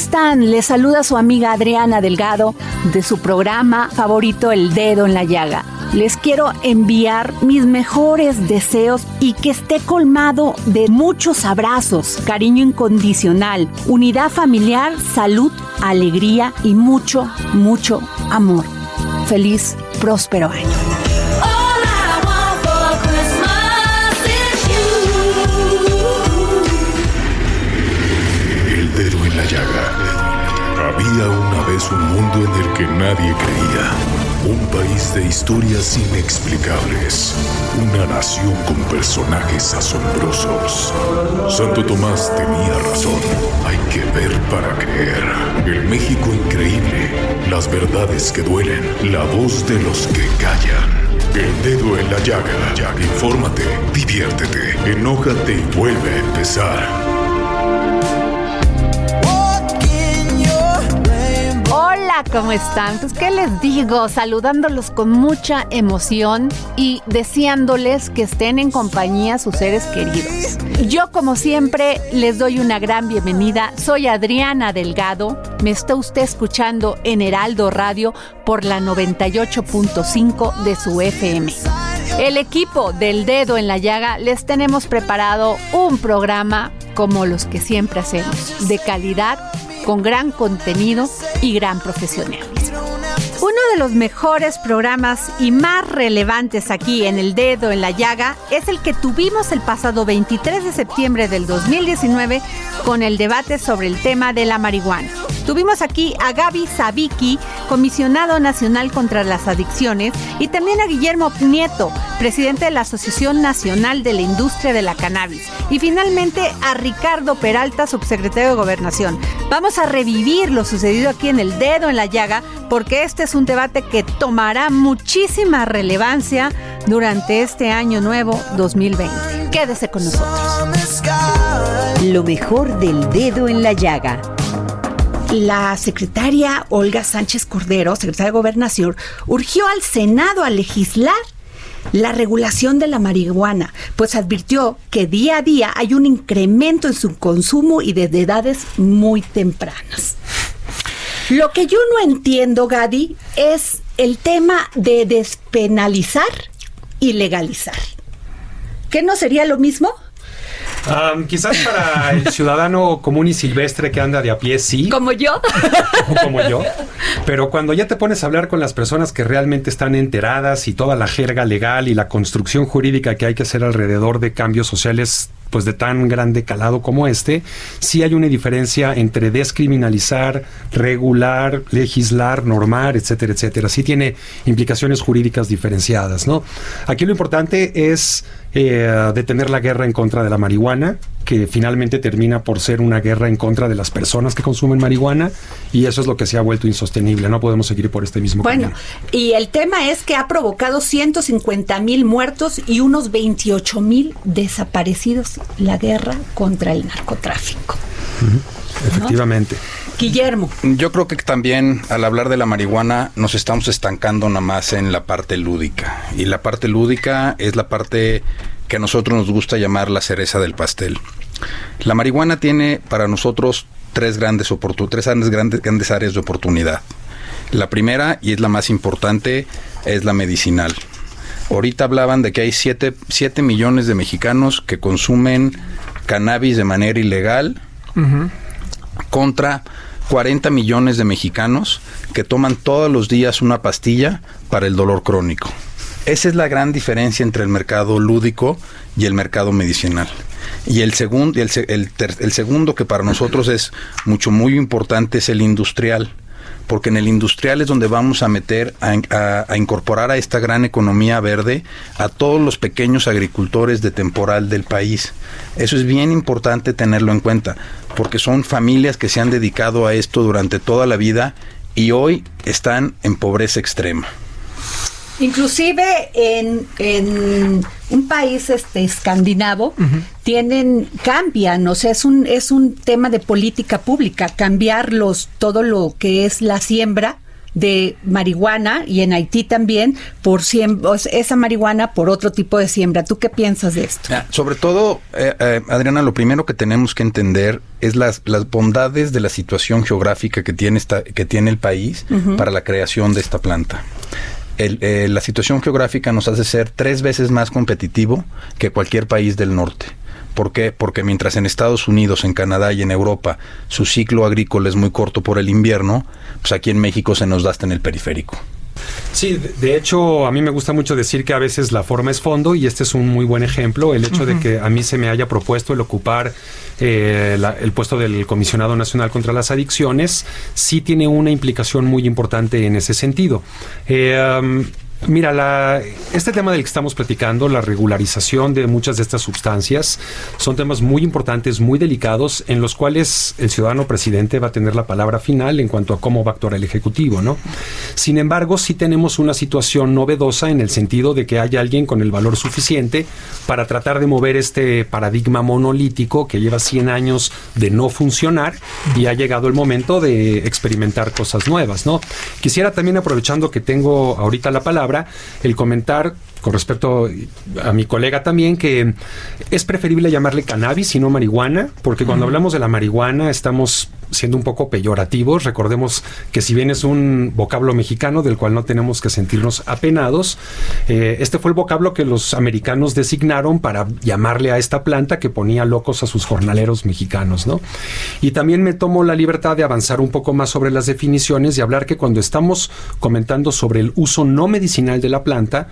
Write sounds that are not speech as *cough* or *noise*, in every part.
están? Les saluda su amiga Adriana Delgado de su programa favorito El Dedo en la Llaga. Les quiero enviar mis mejores deseos y que esté colmado de muchos abrazos, cariño incondicional, unidad familiar, salud, alegría y mucho, mucho amor. Feliz, próspero año. Vez un mundo en el que nadie creía. Un país de historias inexplicables. Una nación con personajes asombrosos. Santo Tomás tenía razón. Hay que ver para creer. El México increíble. Las verdades que duelen. La voz de los que callan. El dedo en la llaga. Infórmate, diviértete, enójate y vuelve a empezar. ¿Cómo están? Pues, ¿qué les digo? Saludándolos con mucha emoción y deseándoles que estén en compañía sus seres queridos. Yo, como siempre, les doy una gran bienvenida. Soy Adriana Delgado. Me está usted escuchando en Heraldo Radio por la 98.5 de su FM. El equipo del dedo en la llaga les tenemos preparado un programa como los que siempre hacemos, de calidad, con gran contenido y gran profesionalismo. De los mejores programas y más relevantes aquí en El Dedo en la Llaga es el que tuvimos el pasado 23 de septiembre del 2019 con el debate sobre el tema de la marihuana. Tuvimos aquí a Gaby Sabiki, comisionado nacional contra las adicciones, y también a Guillermo Nieto, presidente de la Asociación Nacional de la Industria de la Cannabis, y finalmente a Ricardo Peralta, subsecretario de Gobernación. Vamos a revivir lo sucedido aquí en El Dedo en la Llaga, porque este es un debate que tomará muchísima relevancia durante este año nuevo 2020. Quédese con nosotros. Lo mejor del dedo en la llaga. La secretaria Olga Sánchez Cordero, secretaria de Gobernación, urgió al Senado a legislar la regulación de la marihuana, pues advirtió que día a día hay un incremento en su consumo y desde edades muy tempranas. Lo que yo no entiendo, Gadi, es el tema de despenalizar y legalizar. ¿Qué no sería lo mismo? Um, quizás para el ciudadano común y silvestre que anda de a pie, sí. Como yo. como yo. Pero cuando ya te pones a hablar con las personas que realmente están enteradas y toda la jerga legal y la construcción jurídica que hay que hacer alrededor de cambios sociales pues de tan grande calado como este, sí hay una diferencia entre descriminalizar, regular, legislar, normar, etcétera, etcétera. Sí tiene implicaciones jurídicas diferenciadas, ¿no? Aquí lo importante es eh, detener la guerra en contra de la marihuana, que finalmente termina por ser una guerra en contra de las personas que consumen marihuana, y eso es lo que se ha vuelto insostenible. No podemos seguir por este mismo bueno, camino. y el tema es que ha provocado 150 mil muertos y unos 28 mil desaparecidos la guerra contra el narcotráfico. Efectivamente. Guillermo. Yo creo que también al hablar de la marihuana nos estamos estancando nada más en la parte lúdica. Y la parte lúdica es la parte que a nosotros nos gusta llamar la cereza del pastel. La marihuana tiene para nosotros tres grandes tres grandes, grandes áreas de oportunidad. La primera, y es la más importante, es la medicinal. Ahorita hablaban de que hay 7 millones de mexicanos que consumen cannabis de manera ilegal contra 40 millones de mexicanos que toman todos los días una pastilla para el dolor crónico. Esa es la gran diferencia entre el mercado lúdico y el mercado medicinal. Y el, el, el segundo que para nosotros es mucho muy importante es el industrial porque en el industrial es donde vamos a meter, a, incorporar a esta gran economía verde a todos los pequeños agricultores de temporal del país. Eso es bien importante tenerlo en cuenta, porque son familias que se han dedicado a esto durante toda la vida y hoy están en pobreza extrema. Inclusive en, en un país este escandinavo tienen cambian, o sea, es un es un tema de política pública, cambiar los todo lo que es la siembra de marihuana y en Haití también por siembra, esa marihuana por otro tipo de siembra. ¿Tú qué piensas de esto? Sobre todo, eh, eh, Adriana, lo primero que tenemos que entender es las, las bondades de la situación geográfica que tiene, esta, que tiene el país para la creación de esta planta. Eh, la situación geográfica nos hace ser tres veces más competitivo que cualquier país del norte. ¿Por qué? Porque mientras en Estados Unidos, en Canadá y en Europa su ciclo agrícola es muy corto por el invierno, pues aquí en México se nos da en el periférico. Sí, de hecho, a mí me gusta mucho decir que a veces la forma es fondo y este es un muy buen ejemplo. El hecho de que a mí se me haya propuesto el ocupar eh, el puesto del Comisionado Nacional contra las Adicciones sí tiene una implicación muy importante en ese sentido. Eh, Mira, la, este tema del que estamos platicando, la regularización de muchas de estas sustancias, son temas muy importantes, muy delicados, en los cuales el ciudadano presidente va a tener la palabra final en cuanto a cómo va a actuar el Ejecutivo, ¿no? Sin embargo, sí tenemos una situación novedosa en el sentido de que hay alguien con el valor suficiente para tratar de mover este paradigma monolítico que lleva 100 años de no funcionar y ha llegado el momento de experimentar cosas nuevas, ¿no? Quisiera también, aprovechando que tengo ahorita la palabra, el comentar con respecto a mi colega también, que es preferible llamarle cannabis y no marihuana, porque cuando hablamos de la marihuana estamos siendo un poco peyorativos. Recordemos que si bien es un vocablo mexicano del cual no tenemos que sentirnos apenados, eh, este fue el vocablo que los americanos designaron para llamarle a esta planta que ponía locos a sus jornaleros mexicanos, ¿no? Y también me tomo la libertad de avanzar un poco más sobre las definiciones y hablar que cuando estamos comentando sobre el uso no medicinal de la planta,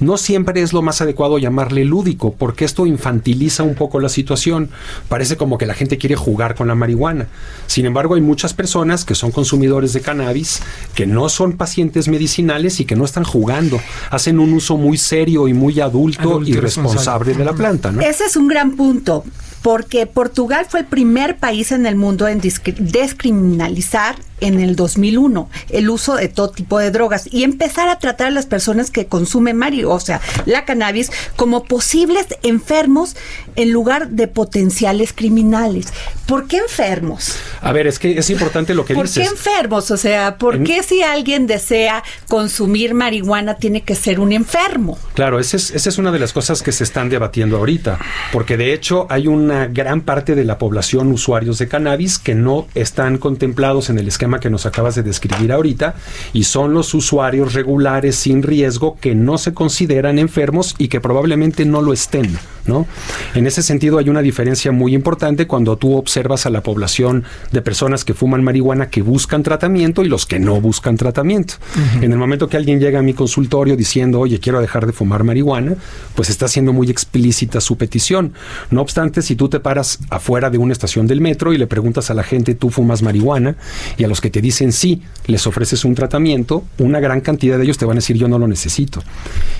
no siempre es lo más adecuado llamarle lúdico, porque esto infantiliza un poco la situación. Parece como que la gente quiere jugar con la marihuana. Sin embargo, hay muchas personas que son consumidores de cannabis, que no son pacientes medicinales y que no están jugando. Hacen un uso muy serio y muy adulto, y responsable de la planta. Ese es un gran punto porque Portugal fue el primer país en el mundo en descriminalizar en el 2001 el uso de todo tipo de drogas y empezar a tratar a las personas que consumen marihuana, o sea, la cannabis, como posibles enfermos en lugar de potenciales criminales. ¿Por qué enfermos? A ver, es que es importante lo que ¿Por dices. ¿Por qué enfermos? O sea, ¿por qué si alguien desea consumir marihuana tiene que ser un enfermo? Claro, esa es, esa es una de las cosas que se están debatiendo ahorita, porque de hecho hay una gran parte de la población usuarios de cannabis que no están contemplados en el esquema que nos acabas de describir ahorita y son los usuarios regulares sin riesgo que no se consideran enfermos y que probablemente no lo estén, ¿no? En ese sentido hay una diferencia muy importante cuando tú observas a la población de personas que fuman marihuana que buscan tratamiento y los que no buscan tratamiento. En el momento que alguien llega a mi consultorio diciendo, oye, quiero dejar de fumar marihuana, pues está siendo muy explícita su petición. No obstante, si tú te paras afuera de una estación del metro y le preguntas a la gente, ¿tú fumas marihuana? Y a los que te dicen sí, les ofreces un tratamiento, una gran cantidad de ellos te van a decir, yo no lo necesito.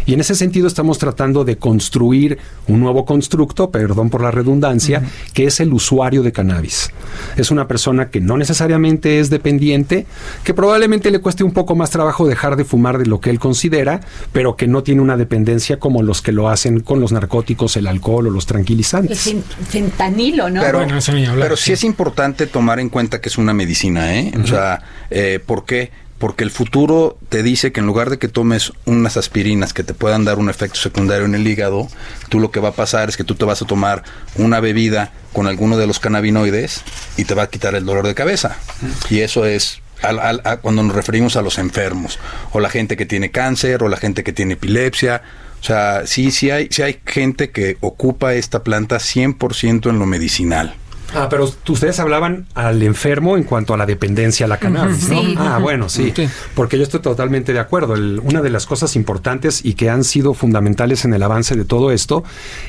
Y en ese sentido estamos tratando de construir un nuevo constructo, perdón por la redundancia, que es el usuario de cannabis. Es una persona que no necesariamente es dependiente, que probablemente le cueste un poco más trabajo dejar de fumar de lo que él considera, pero que no tiene una dependencia como los que lo hacen con los narcóticos, el alcohol o los tranquilizantes. El fentanilo, ¿no? Pero, pero sí es importante tomar en cuenta que es una medicina, ¿eh? O sea, eh, ¿por qué? Porque el futuro te dice que en lugar de que tomes unas aspirinas que te puedan dar un efecto secundario en el hígado, tú lo que va a pasar es que tú te vas a tomar una bebida con alguno de los cannabinoides y te va a quitar el dolor de cabeza. Y eso es cuando nos referimos a los enfermos, o la gente que tiene cáncer, o la gente que tiene epilepsia. O sea, sí, sí hay, sí hay gente que ocupa esta planta 100% en lo medicinal. Ah, pero ustedes hablaban al enfermo en cuanto a la dependencia a la cannabis, ¿no? Ah, bueno, sí, Porque yo estoy totalmente de acuerdo. una de las cosas importantes y que han sido fundamentales en el avance de todo esto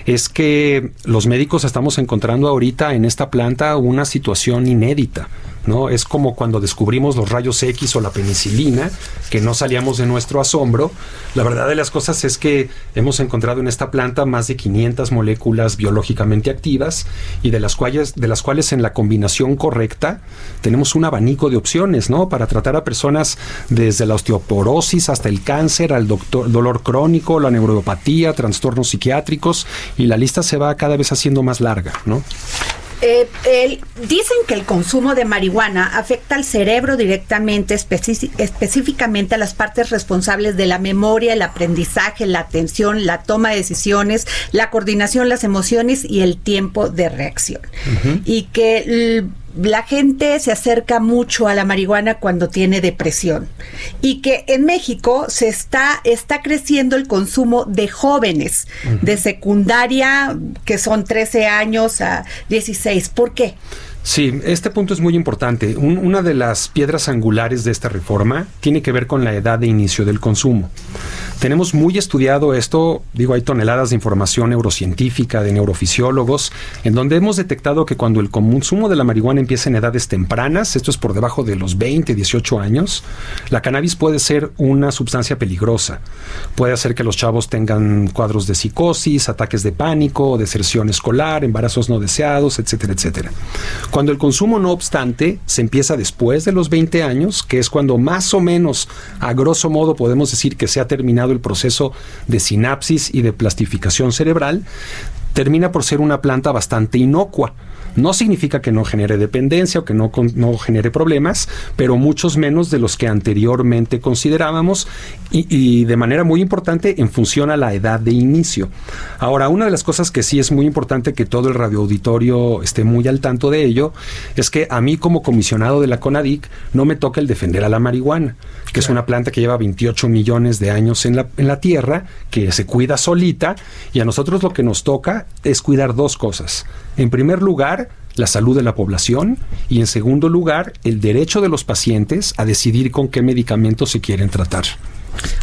es que los médicos estamos encontrando ahorita en esta planta una situación inédita. ¿No? Es como cuando descubrimos los rayos X o la penicilina, que no salíamos de nuestro asombro. La verdad de las cosas es que hemos encontrado en esta planta más de 500 moléculas biológicamente activas y de las cuales, de las cuales en la combinación correcta tenemos un abanico de opciones, ¿no? Para tratar a personas desde la osteoporosis hasta el cáncer, al doctor, dolor crónico, la neuropatía, trastornos psiquiátricos y la lista se va cada vez haciendo más larga, ¿no? Eh, dicen que el consumo de marihuana afecta al cerebro directamente, específicamente a las partes responsables de la memoria, el aprendizaje, la atención, la toma de decisiones, la coordinación, las emociones y el tiempo de reacción. Y que la gente se acerca mucho a la marihuana cuando tiene depresión y que en México se está está creciendo el consumo de jóvenes de secundaria que son 13 años a 16. ¿Por qué? Sí, este punto es muy importante. una de las piedras angulares de esta reforma tiene que ver con la edad de inicio del consumo. Tenemos muy estudiado esto, digo, hay toneladas de información neurocientífica, de neurofisiólogos, en donde hemos detectado que cuando el consumo de la marihuana empieza en edades tempranas, esto es por debajo de los 20, 18 años, la cannabis puede ser una sustancia peligrosa. Puede hacer que los chavos tengan cuadros de psicosis, ataques de pánico, deserción escolar, embarazos no deseados, etcétera, etcétera. Cuando el consumo, no obstante, se empieza después de los 20 años, que es cuando más o menos, a grosso modo, podemos decir que se ha terminado el proceso de sinapsis y de plastificación cerebral, termina por ser una planta bastante inocua. No significa que no genere dependencia o que no, no genere problemas, pero muchos menos de los que anteriormente considerábamos y, de manera muy importante en función a la edad de inicio. Ahora, una de las cosas que sí es muy importante que todo el radioauditorio esté muy al tanto de ello es que a mí como comisionado de la CONADIC no me toca el defender a la marihuana, que es una planta que lleva 28 millones de años en la, en la tierra, que se cuida solita y a nosotros lo que nos toca es cuidar dos cosas en primer lugar, la salud de la población y en segundo lugar, el derecho de los pacientes a decidir con qué medicamentos se quieren tratar.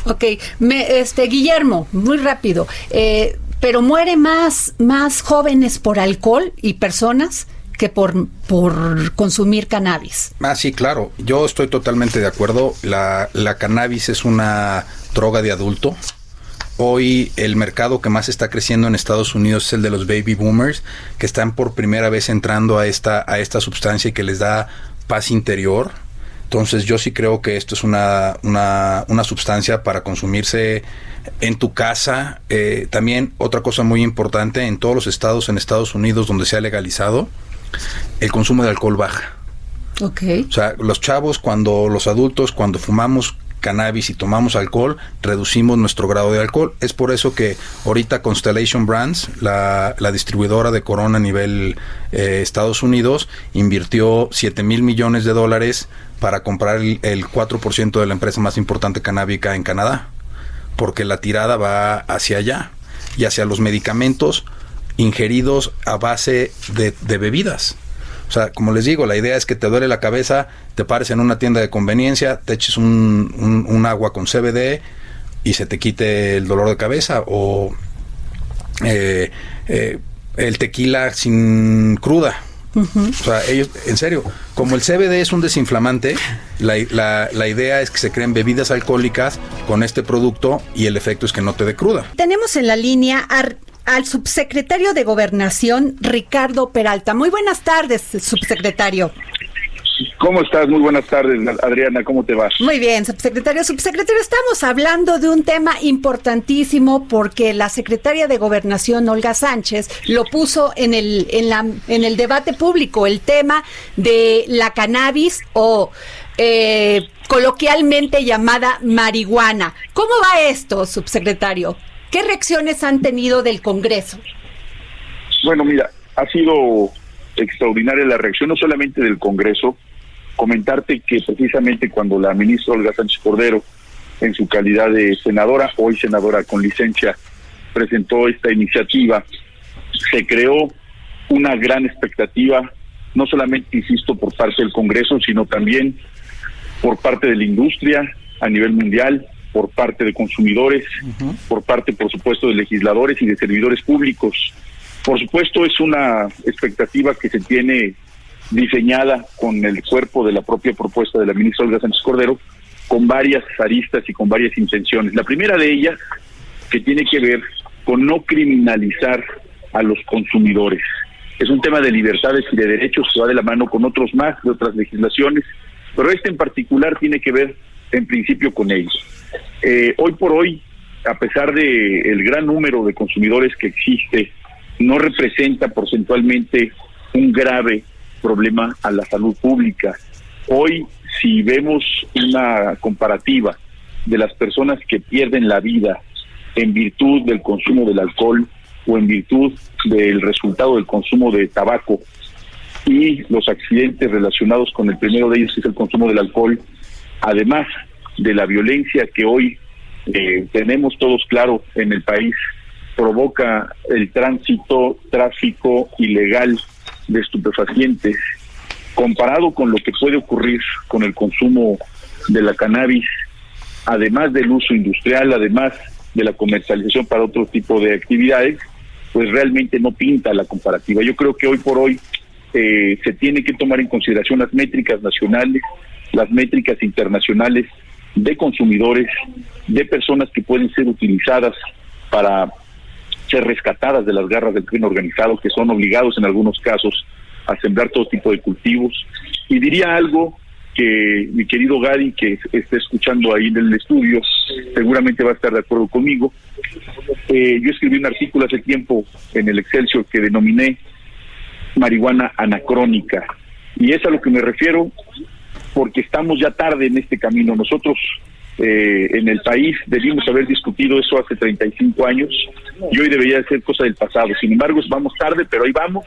Ok, Me, este Guillermo, muy rápido, eh, pero muere más, más jóvenes por alcohol y personas que por, por consumir cannabis. Ah, sí, claro. Yo estoy totalmente de acuerdo. La, la cannabis es una droga de adulto. Hoy el mercado que más está creciendo en Estados Unidos es el de los baby boomers, que están por primera vez entrando a esta, a esta sustancia y que les da paz interior. Entonces yo sí creo que esto es una, una, una sustancia para consumirse en tu casa. Eh, también otra cosa muy importante, en todos los estados en Estados Unidos donde se ha legalizado, el consumo de alcohol baja. Okay. O sea, los chavos, cuando los adultos, cuando fumamos cannabis y tomamos alcohol, reducimos nuestro grado de alcohol. Es por eso que ahorita Constellation Brands, la, distribuidora de Corona a nivel eh, Estados Unidos, invirtió 7 mil millones de dólares para comprar el, 4% de la empresa más importante canábica en Canadá, porque la tirada va hacia allá y hacia los medicamentos ingeridos a base de bebidas. O sea, como les digo, la idea es que te duele la cabeza, te pares en una tienda de conveniencia, te eches un, agua con CBD y se te quite el dolor de cabeza o eh, eh, el tequila sin cruda. O sea, ellos, en serio, como el CBD es un desinflamante, la, la, idea es que se creen bebidas alcohólicas con este producto y el efecto es que no te dé cruda. Tenemos en la línea al subsecretario de Gobernación, Ricardo Peralta. Muy buenas tardes, subsecretario. ¿Cómo estás? Muy buenas tardes, Adriana. ¿Cómo te vas? Muy bien, subsecretario. Subsecretario, estamos hablando de un tema importantísimo porque la secretaria de Gobernación, Olga Sánchez, lo puso en el, en la, en el debate público, el tema de la cannabis o eh, coloquialmente llamada marihuana. ¿Cómo va esto, subsecretario? ¿Qué reacciones han tenido del Congreso? Bueno, mira, ha sido extraordinaria la reacción no solamente del Congreso, comentarte que precisamente cuando la ministra Olga Sánchez Cordero, en su calidad de senadora, hoy senadora con licencia, presentó esta iniciativa, se creó una gran expectativa, no solamente, insisto, por parte del Congreso, sino también por parte de la industria a nivel mundial, por parte de consumidores, por parte, por supuesto, de legisladores y de servidores públicos. Por supuesto, es una expectativa que se tiene diseñada con el cuerpo de la propia propuesta de la ministra Olga Sánchez Cordero, con varias aristas y con varias intenciones. La primera de ellas, que tiene que ver con no criminalizar a los consumidores. Es un tema de libertades y de derechos que va de la mano con otros más, de otras legislaciones, pero este en particular tiene que ver en principio con ellos. Eh, hoy por hoy, a pesar de el gran número de consumidores que existe, no representa porcentualmente un grave problema a la salud pública. Hoy, si vemos una comparativa de las personas que pierden la vida en virtud del consumo del alcohol o en virtud del resultado del consumo de tabaco y los accidentes relacionados con el primero de ellos, que es el consumo del alcohol, además de la violencia que hoy eh, tenemos todos claro en el país, provoca el tránsito, tráfico ilegal de estupefacientes, comparado con lo que puede ocurrir con el consumo de la cannabis, además del uso industrial, además de la comercialización para otro tipo de actividades, pues realmente no pinta la comparativa. Yo creo que hoy por hoy eh, se tiene que tomar en consideración las métricas nacionales, las métricas internacionales de consumidores, de personas que pueden ser utilizadas para ser rescatadas de las garras del crimen organizado, que son obligados en algunos casos a sembrar todo tipo de cultivos. Y diría algo que mi querido Gadi, que esté escuchando ahí en el estudio, seguramente va a estar de acuerdo conmigo. Eh, yo escribí un artículo hace tiempo en el Excelsior que denominé marihuana anacrónica. Y es a lo que me refiero porque estamos ya tarde en este camino. Nosotros eh, en el país debimos haber discutido eso hace 35 años y hoy debería ser cosa del pasado. Sin embargo, vamos tarde, pero ahí vamos.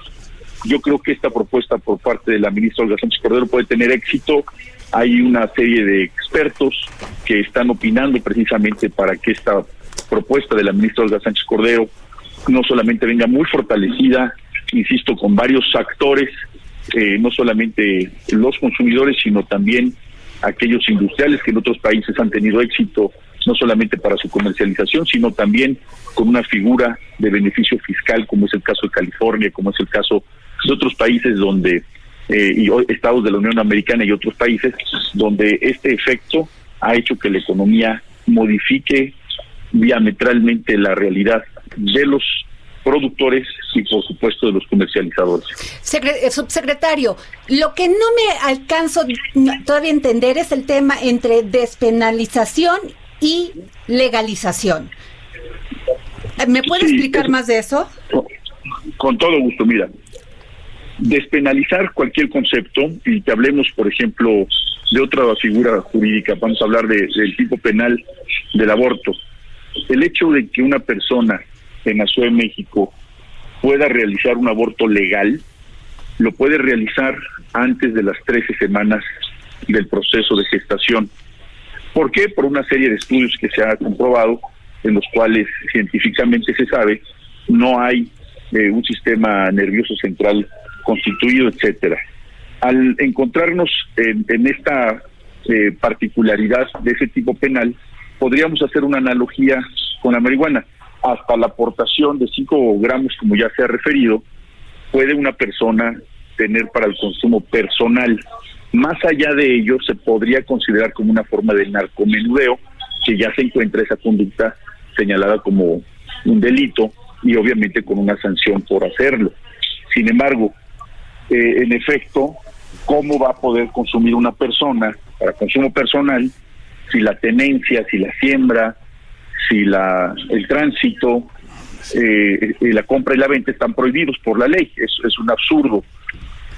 Yo creo que esta propuesta por parte de la ministra Olga Sánchez Cordero puede tener éxito. Hay una serie de expertos que están opinando precisamente para que esta propuesta de la ministra Olga Sánchez Cordero no solamente venga muy fortalecida, insisto, con varios actores, eh, no solamente los consumidores, sino también aquellos industriales que en otros países han tenido éxito, no solamente para su comercialización, sino también con una figura de beneficio fiscal, como es el caso de California, como es el caso de otros países donde, eh, y estados de la Unión Americana y otros países, donde este efecto ha hecho que la economía modifique diametralmente la realidad de los productores y por supuesto de los comercializadores. Eh, subsecretario, lo que no me alcanzo todavía a entender es el tema entre despenalización y legalización. ¿Me puede explicar más de eso? Con todo gusto, mira. Despenalizar cualquier concepto y que hablemos, por ejemplo, de otra figura jurídica, vamos a hablar de, del tipo penal del aborto. El hecho de que una persona en la Ciudad de México pueda realizar un aborto legal, lo puede realizar antes de las 13 semanas del proceso de gestación. ¿Por qué? Por una serie de estudios que se ha comprobado, en los cuales científicamente se sabe, no hay eh, un sistema nervioso central constituido, etcétera. Al encontrarnos en, esta eh, particularidad de ese tipo penal, podríamos hacer una analogía con la marihuana hasta la aportación de 5 gramos, como ya se ha referido, puede una persona tener para el consumo personal. Más allá de ello, se podría considerar como una forma de narcomenudeo, que ya se encuentra esa conducta señalada como un delito y obviamente con una sanción por hacerlo. Sin embargo, eh, en efecto, ¿cómo va a poder consumir una persona para consumo personal si la tenencia, si la siembra, si la el tránsito, eh, la compra y la venta están prohibidos por la ley. Es, es un absurdo.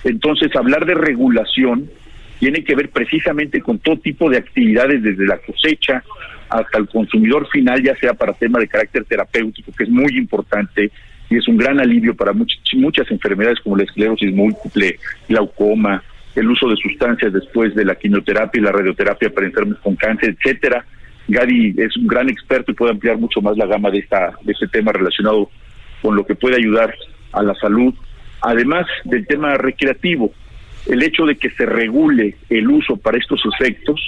Entonces, hablar de regulación tiene que ver precisamente con todo tipo de actividades, desde la cosecha hasta el consumidor final, ya sea para tema de carácter terapéutico, que es muy importante y es un gran alivio para muchas, muchas enfermedades como la esclerosis múltiple, glaucoma, el uso de sustancias después de la quimioterapia y la radioterapia para enfermos con cáncer, etcétera. Gary es un gran experto y puede ampliar mucho más la gama de, esta, de este tema relacionado con lo que puede ayudar a la salud. Además del tema recreativo, el hecho de que se regule el uso para estos efectos,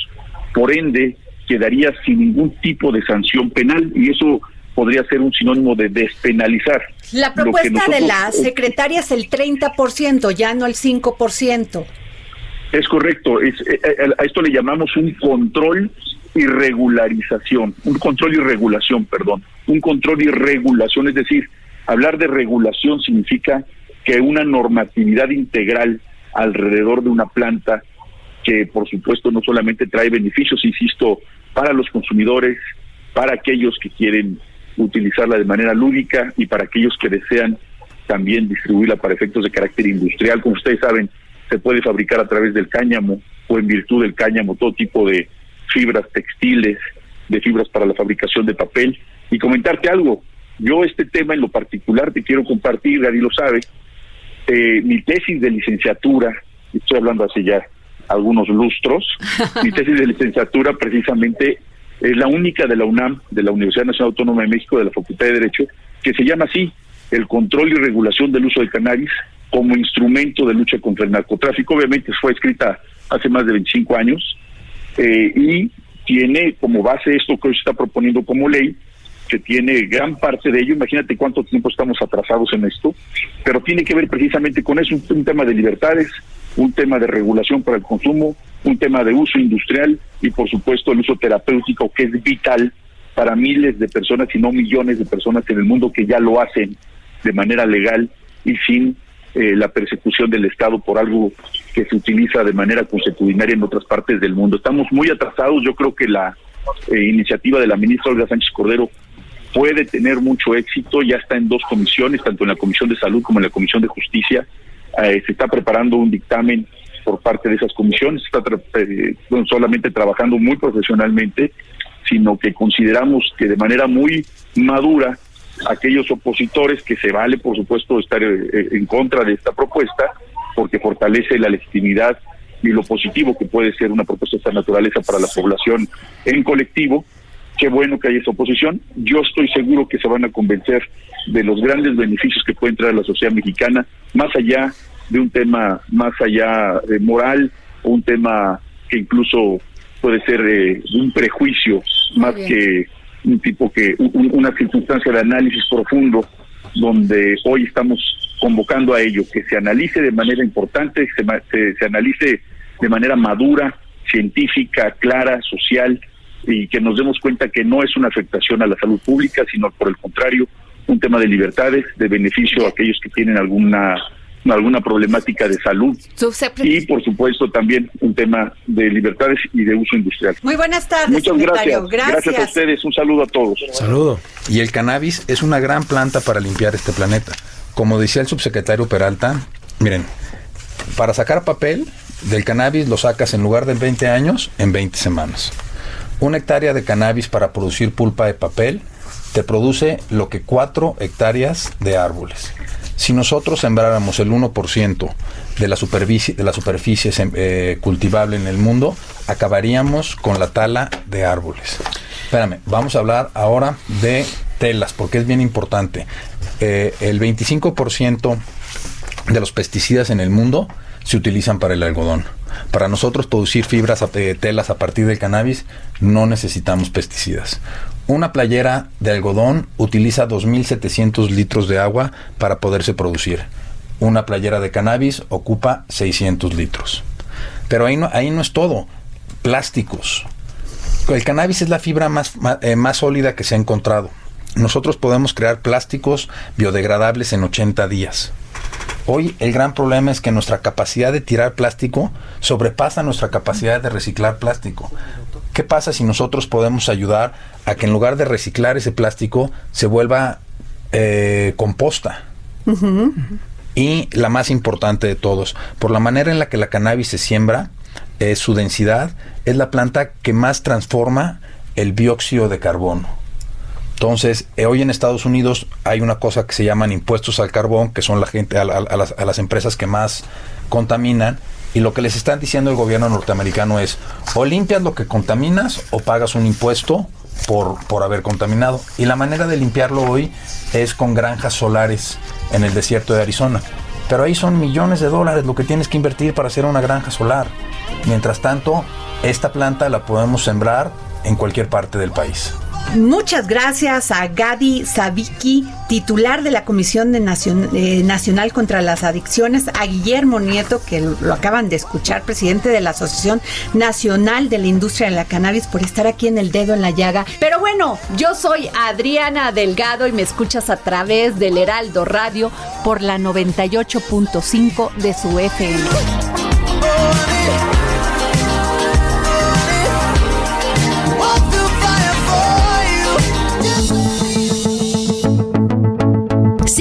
por ende, quedaría sin ningún tipo de sanción penal y eso podría ser un sinónimo de despenalizar. La propuesta de la secretaria es el 30%, ya no el 5%. Es correcto, es, eh, eh, a esto le llamamos un control y regularización, un control y regulación, perdón, un control y regulación, es decir, hablar de regulación significa que una normatividad integral alrededor de una planta que por supuesto no solamente trae beneficios, insisto, para los consumidores, para aquellos que quieren utilizarla de manera lúdica y para aquellos que desean también distribuirla para efectos de carácter industrial. Como ustedes saben, se puede fabricar a través del cáñamo o en virtud del cáñamo todo tipo de fibras textiles, de fibras para la fabricación de papel. Y comentarte algo, yo este tema en lo particular te quiero compartir, Gary lo sabe, eh, mi tesis de licenciatura, estoy hablando hace ya algunos lustros, mi *laughs* tesis de licenciatura precisamente es la única de la UNAM, de la Universidad Nacional Autónoma de México, de la Facultad de Derecho, que se llama así, el control y regulación del uso del cannabis como instrumento de lucha contra el narcotráfico. Obviamente fue escrita hace más de 25 años eh, y tiene como base esto que hoy se está proponiendo como ley, que tiene gran parte de ello, imagínate cuánto tiempo estamos atrasados en esto, pero tiene que ver precisamente con eso, un tema de libertades, un tema de regulación para el consumo, un tema de uso industrial y por supuesto el uso terapéutico que es vital para miles de personas y no millones de personas en el mundo que ya lo hacen de manera legal y sin eh, la persecución del Estado por algo que se utiliza de manera consuetudinaria en otras partes del mundo. Estamos muy atrasados, yo creo que la eh, iniciativa de la ministra Olga Sánchez Cordero puede tener mucho éxito, ya está en dos comisiones, tanto en la Comisión de Salud como en la Comisión de Justicia, eh, se está preparando un dictamen por parte de esas comisiones, está eh, no solamente trabajando muy profesionalmente, sino que consideramos que de manera muy madura aquellos opositores que se vale, por supuesto, estar eh, en contra de esta propuesta, porque fortalece la legitimidad y lo positivo que puede ser una propuesta de esta naturaleza para la población en colectivo. Qué bueno que haya esa oposición. Yo estoy seguro que se van a convencer de los grandes beneficios que puede traer a la sociedad mexicana, más allá de un tema más allá de moral, o un tema que incluso puede ser de un prejuicio más que un tipo que una circunstancia de análisis profundo donde hoy estamos convocando a ello que se analice de manera importante se, se analice de manera madura científica clara social y que nos demos cuenta que no es una afectación a la salud pública sino por el contrario un tema de libertades de beneficio a aquellos que tienen alguna alguna problemática de salud y por supuesto también un tema de libertades y de uso industrial. Muy buenas tardes. Muchas gracias. gracias. a ustedes. Un saludo a todos. Saludo. Y el cannabis es una gran planta para limpiar este planeta. Como decía el subsecretario Peralta, miren, para sacar papel del cannabis lo sacas en lugar de 20 años en 20 semanas. Una hectárea de cannabis para producir pulpa de papel te produce lo que cuatro hectáreas de árboles. Si nosotros sembráramos el 1% de la superficie, de la superficie eh, cultivable en el mundo, acabaríamos con la tala de árboles. Espérame, vamos a hablar ahora de telas, porque es bien importante. Eh, el 25% de los pesticidas en el mundo se utilizan para el algodón. Para nosotros producir fibras, de telas a partir del cannabis, no necesitamos pesticidas. Una playera de algodón utiliza 2.700 litros de agua para poderse producir. Una playera de cannabis ocupa 600 litros. Pero ahí no, ahí no es todo. Plásticos. El cannabis es la fibra más, eh, más sólida que se ha encontrado. Nosotros podemos crear plásticos biodegradables en 80 días. Hoy el gran problema es que nuestra capacidad de tirar plástico sobrepasa nuestra capacidad de reciclar plástico. ¿Qué pasa si nosotros podemos ayudar a que en lugar de reciclar ese plástico se vuelva eh, composta? Y la más importante de todos, por la manera en la que la cannabis se siembra, eh, su densidad es la planta que más transforma el dióxido de carbono. Entonces, eh, hoy en Estados Unidos hay una cosa que se llaman impuestos al carbón, que son la gente, a, las, a las empresas que más contaminan, y lo que les están diciendo el gobierno norteamericano es, o limpias lo que contaminas o pagas un impuesto por, por haber contaminado. Y la manera de limpiarlo hoy es con granjas solares en el desierto de Arizona. Pero ahí son millones de dólares lo que tienes que invertir para hacer una granja solar. Mientras tanto, esta planta la podemos sembrar en cualquier parte del país. Muchas gracias a Gadi Sabiki, titular de la Comisión de eh, Nacional contra las Adicciones, a Guillermo Nieto, que lo acaban de escuchar, presidente de la Asociación Nacional de la Industria de la Cannabis, por estar aquí en el dedo en la llaga. Pero bueno, yo soy Adriana Delgado y me escuchas a través del Heraldo Radio por la 98.5 de su FM.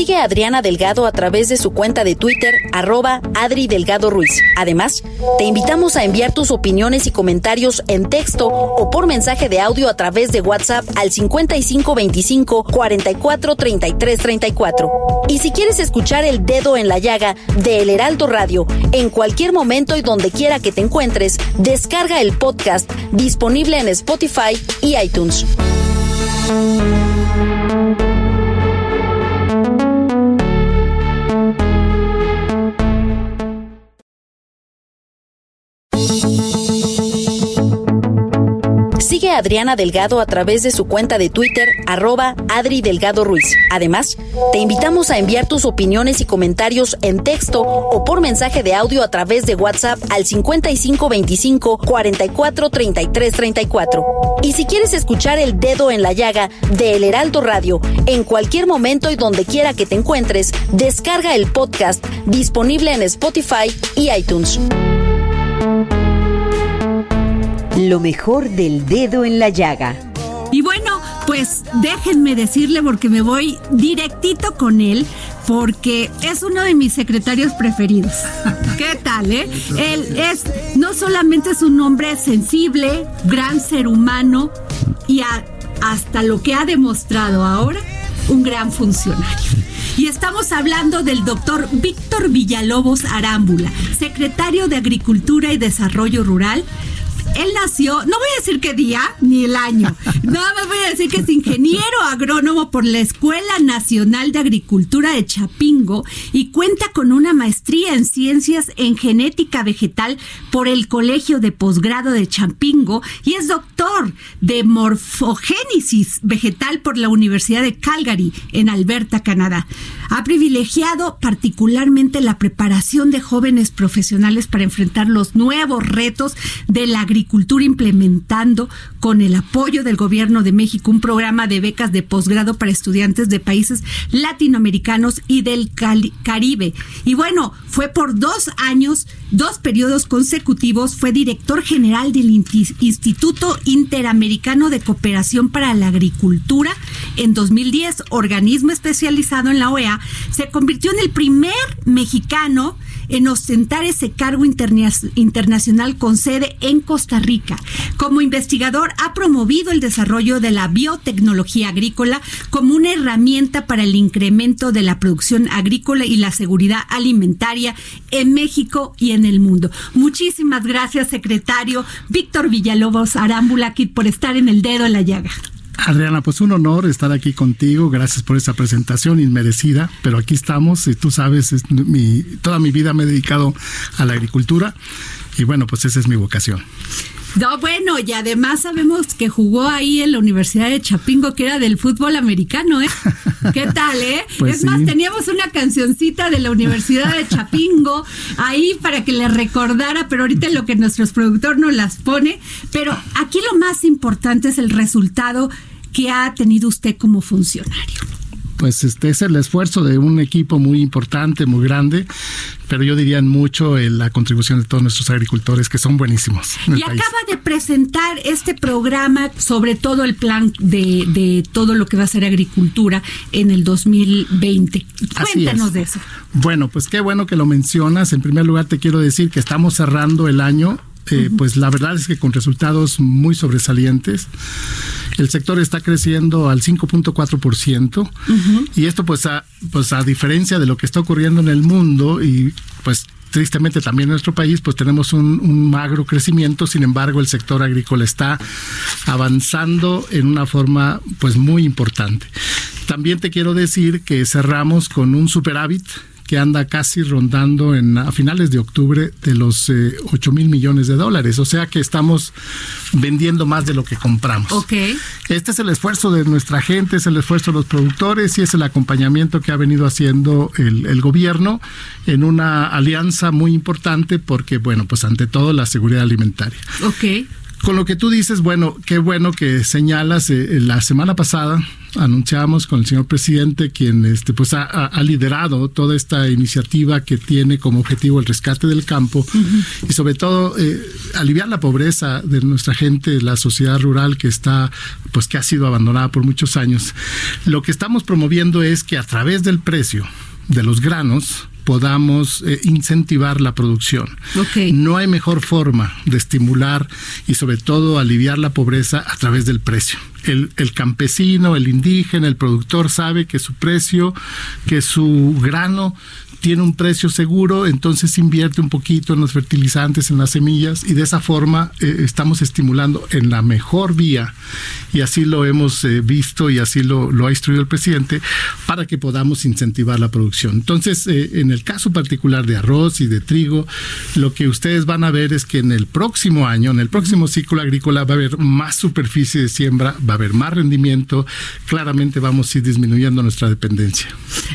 Sigue a Adriana Delgado a través de su cuenta de Twitter, arroba Adri Delgado Ruiz. Además, te invitamos a enviar tus opiniones y comentarios en texto o por mensaje de audio a través de WhatsApp al 5525 44 33 34. Y si quieres escuchar el dedo en la llaga de El Heraldo Radio en cualquier momento y donde quiera que te encuentres, descarga el podcast disponible en Spotify y iTunes. Adriana Delgado a través de su cuenta de Twitter, arroba Adri Delgado Ruiz. Además, te invitamos a enviar tus opiniones y comentarios en texto o por mensaje de audio a través de WhatsApp al 5525 44 33 34. Y si quieres escuchar el dedo en la llaga de El Heraldo Radio en cualquier momento y donde quiera que te encuentres, descarga el podcast disponible en Spotify y iTunes lo mejor del dedo en la llaga. Y bueno, pues déjenme decirle porque me voy directito con él porque es uno de mis secretarios preferidos. *laughs* ¿Qué tal, eh? Él es no solamente es un hombre sensible, gran ser humano y hasta lo que ha demostrado ahora, un gran funcionario. Y estamos hablando del doctor Víctor Villalobos Arámbula, secretario de Agricultura y Desarrollo Rural, él nació, no voy a decir qué día ni el año, *laughs* nada más voy a decir que es ingeniero agrónomo por la Escuela Nacional de Agricultura de Chapingo y cuenta con una maestría en ciencias en genética vegetal por el Colegio de Posgrado de Chapingo y es doctor de morfogénesis vegetal por la Universidad de Calgary en Alberta, Canadá. Ha privilegiado particularmente la preparación de jóvenes profesionales para enfrentar los nuevos retos de la agricultura implementando con el apoyo del gobierno de México un programa de becas de posgrado para estudiantes de países latinoamericanos y del Caribe. Y bueno, fue por dos años, dos periodos consecutivos, fue director general del Instituto Interamericano de Cooperación para la Agricultura. En 2010, organismo especializado en la OEA, se convirtió en el primer mexicano en ostentar ese cargo internacional con sede en Costa Rica. Como investigador ha promovido el desarrollo de la biotecnología agrícola como una herramienta para el incremento de la producción agrícola y la seguridad alimentaria en México y en el mundo. Muchísimas gracias, secretario Víctor Villalobos Arámbula, por estar en el dedo en la llaga. Adriana, pues un honor estar aquí contigo. Gracias por esa presentación inmerecida, pero aquí estamos. Y tú sabes, toda mi vida me he dedicado a la agricultura y bueno, pues esa es mi vocación. No, bueno, y además sabemos que jugó ahí en la Universidad de Chapingo, que era del fútbol americano, ¿eh? ¿Qué tal, eh? *laughs* Pues es más, teníamos una cancioncita de la Universidad de Chapingo ahí para que le recordara, pero ahorita lo que nuestro productor nos las pone. Pero aquí lo más importante es el resultado que ha tenido usted como funcionario pues este es el esfuerzo de un equipo muy importante, muy grande, pero yo diría mucho en la contribución de todos nuestros agricultores que son buenísimos. Y acaba de presentar este programa sobre todo el plan de, de, todo lo que va a ser agricultura en el 2020. Cuéntanos de eso. Bueno, pues qué bueno que lo mencionas. En primer lugar te quiero decir que estamos cerrando el año eh, pues la verdad es que con resultados muy sobresalientes. El sector está creciendo al 5.4% y esto pues a, pues a diferencia de lo que está ocurriendo en el mundo y pues tristemente también en nuestro país, pues tenemos un, un, magro crecimiento, sin embargo el sector agrícola está avanzando en una forma pues muy importante. También te quiero decir que cerramos con un superávit que anda casi rondando en a finales de octubre de los eh, 8 mil millones de dólares. O sea que estamos vendiendo más de lo que compramos. Ok. Este es el esfuerzo de nuestra gente, es el esfuerzo de los productores y es el acompañamiento que ha venido haciendo el, el gobierno en una alianza muy importante porque, bueno, pues ante todo la seguridad alimentaria. Ok. Con lo que tú dices, bueno, qué bueno que señalas. eh, la semana pasada anunciamos con el señor presidente, quien este, pues ha, ha- ha liderado toda esta iniciativa que tiene como objetivo el rescate del campo y sobre todo eh, aliviar la pobreza de nuestra gente, la sociedad rural que está, pues que ha sido abandonada por muchos años. Lo que estamos promoviendo es que a través del precio de los granos podamos eh, incentivar la producción. No hay mejor forma de estimular y sobre todo aliviar la pobreza a través del precio. El, el campesino, el indígena, el productor sabe que su precio, que su grano tiene un precio seguro, entonces invierte un poquito en los fertilizantes, en las semillas y de esa forma eh, estamos estimulando en la mejor vía y así lo hemos eh, visto y así lo, lo ha instruido el presidente para que podamos incentivar la producción. Entonces, eh, en el caso particular de arroz y de trigo, lo que ustedes van a ver es que en el próximo año, en el próximo ciclo agrícola, va a haber más superficie de siembra, va a haber más rendimiento, claramente vamos a ir disminuyendo nuestra dependencia.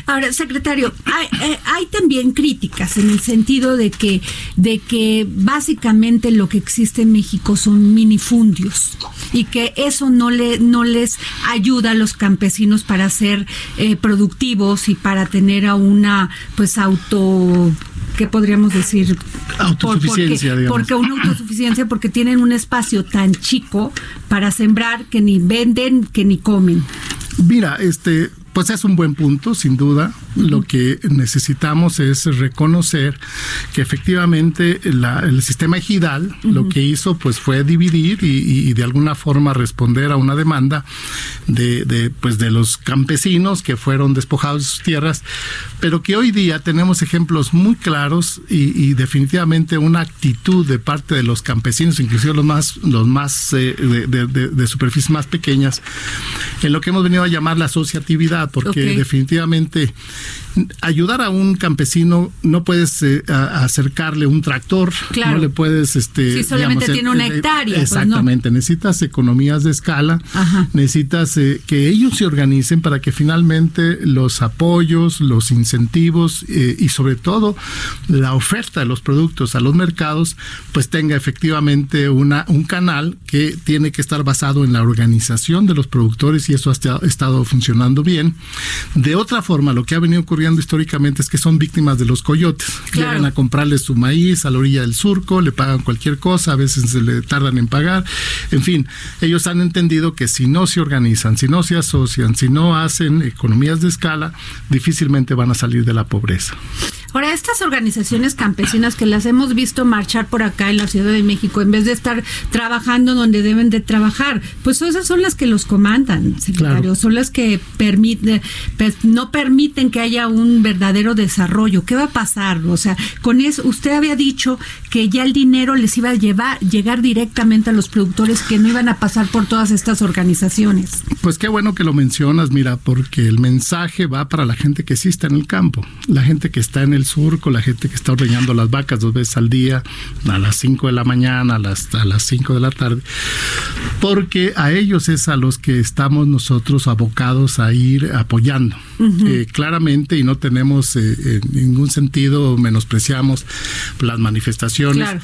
Ahora, secretario, hay, eh, hay también críticas en el sentido de que, de que básicamente lo que existe en México son minifundios y que eso no, le, no les ayuda a los campesinos para ser eh, productivos y para tener a una pues auto ¿qué podríamos decir? Autosuficiencia, porque, digamos. porque una autosuficiencia porque tienen un espacio tan chico para sembrar que ni venden, que ni comen. Mira, este, pues es un buen punto, sin duda. Lo que necesitamos es reconocer que efectivamente la- el sistema ejidal lo que hizo pues fue dividir y, de alguna forma responder a una demanda de, de, pues de los campesinos que fueron despojados de sus tierras, pero que hoy día tenemos ejemplos muy claros y, y definitivamente una actitud de parte de los campesinos, inclusive los más, los más eh, de- de superficies más pequeñas, en lo que hemos venido a llamar la asociatividad, porque definitivamente ayudar a un campesino no puedes eh, a- acercarle un tractor, Claro. no le puedes este Si solamente tiene una eh, hectárea, pues, ¿no? exactamente, necesitas economías de escala, Ajá. necesitas eh, que ellos se organicen para que finalmente los apoyos, los incentivos eh, y sobre todo la oferta de los productos a los mercados pues tenga efectivamente una un canal que tiene que estar basado en la organización de los productores y eso ha esta- estado funcionando bien. De otra forma, lo que ha venido ocurriendo históricamente es que son víctimas de los coyotes. Claro. Llegan a comprarles su maíz a la orilla del surco, le pagan cualquier cosa, a veces se le tardan en pagar. En fin, ellos han entendido que si no se organizan, si no se asocian, si no hacen economías de escala, difícilmente van a salir de la pobreza. Ahora, estas organizaciones campesinas que las hemos visto marchar por acá en la Ciudad de México, en vez de estar trabajando donde deben de trabajar, pues esas son las que los comandan, secretario, Claro. son las que permiten, pues, no permiten que haya un verdadero desarrollo. ¿Qué va a pasar? O sea, con eso, usted había dicho que ya el dinero les iba a llevar, llegar directamente a los productores que no iban a pasar por todas estas organizaciones. Pues qué bueno que lo mencionas, mira, porque el mensaje va para la gente que sí está en el campo, la gente que está en el surco, la gente que está ordeñando las vacas dos veces al día, a las 5 de la mañana, a las, a las 5 de la tarde, porque a ellos es a los que estamos nosotros abocados a ir apoyando. Eh, claramente, y no tenemos eh, en ningún sentido, menospreciamos las manifestaciones. Claro.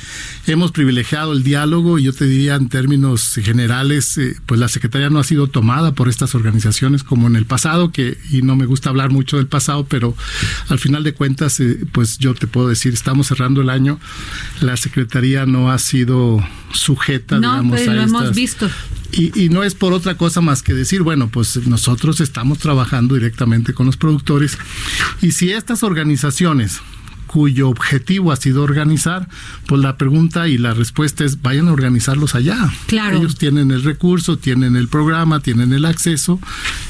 Hemos privilegiado el diálogo y yo te diría en términos generales, eh, pues la Secretaría no ha sido tomada por estas organizaciones como en el pasado, que y no me gusta hablar mucho del pasado, pero al final de cuentas, eh, pues yo te puedo decir, estamos cerrando el año, la Secretaría no ha sido sujeta, No, digamos, pues a lo hemos visto. Y, y no es por otra cosa más que decir, bueno, pues nosotros estamos trabajando directamente con los productores y si estas organizaciones cuyo objetivo ha sido organizar, pues la pregunta y la respuesta es vayan a organizarlos allá. Claro. Ellos tienen el recurso, tienen el programa, tienen el acceso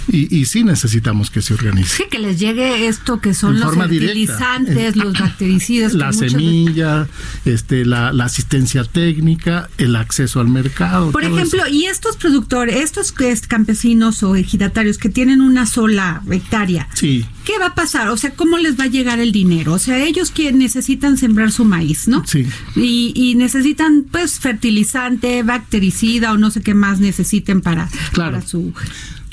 y, y sí necesitamos que se organicen. Sí, que les llegue esto que son En los directa. fertilizantes, los *laughs* bactericidas. La semilla, este, la, la asistencia técnica, el acceso al mercado. Por ejemplo, eso. y estos productores, estos campesinos o ejidatarios que tienen una sola hectárea, Sí. ¿qué va a pasar? O sea, ¿cómo les va a llegar el dinero? O sea, ellos que necesitan sembrar su maíz, ¿no? Sí. Y, necesitan, pues, fertilizante, bactericida o no sé qué más necesiten para, Claro. para su...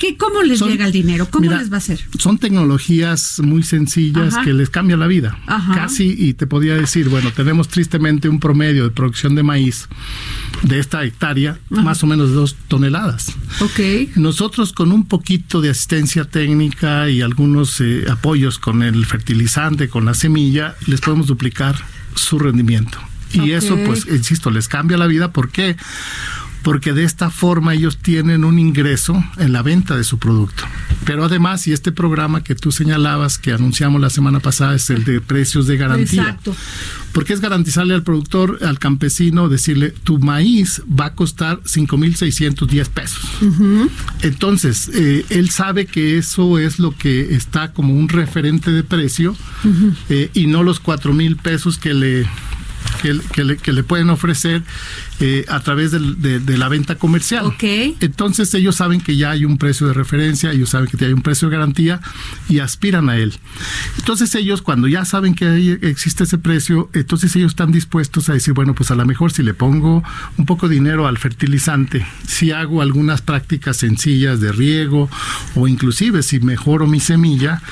¿Qué, ¿Cómo les Son- llega el dinero? ¿Cómo Mira, les va a hacer? Son tecnologías muy sencillas Ajá. que les cambia la vida. Ajá. Casi, y te podría decir, bueno, tenemos tristemente un promedio de producción de maíz de esta hectárea, más o menos de dos toneladas. Ok. Nosotros con un poquito de asistencia técnica y algunos eh, apoyos con el fertilizante, con la semilla, les podemos duplicar su rendimiento. Y eso, pues, insisto, les cambia la vida. ¿Por qué? Porque de esta forma ellos tienen un ingreso en la venta de su producto. Pero además, y este programa que tú señalabas, que anunciamos la semana pasada, es el de precios de garantía. Exacto. Porque es garantizarle al productor, al campesino, decirle, tu maíz va a costar 5.610 pesos. Entonces, eh, él sabe que eso es lo que está como un referente de precio eh, y no los 4.000 pesos que le, que, que le, que le pueden ofrecer eh, a través del- de, de la venta comercial. Ok. Entonces ellos saben que ya hay un precio de referencia, ellos saben que hay un precio de garantía y aspiran a él. Entonces ellos cuando ya saben que ahí existe ese precio, entonces ellos están dispuestos a decir, bueno, pues a lo mejor si le pongo un poco de dinero al fertilizante, si hago algunas prácticas sencillas de riego o inclusive si mejoro mi semilla,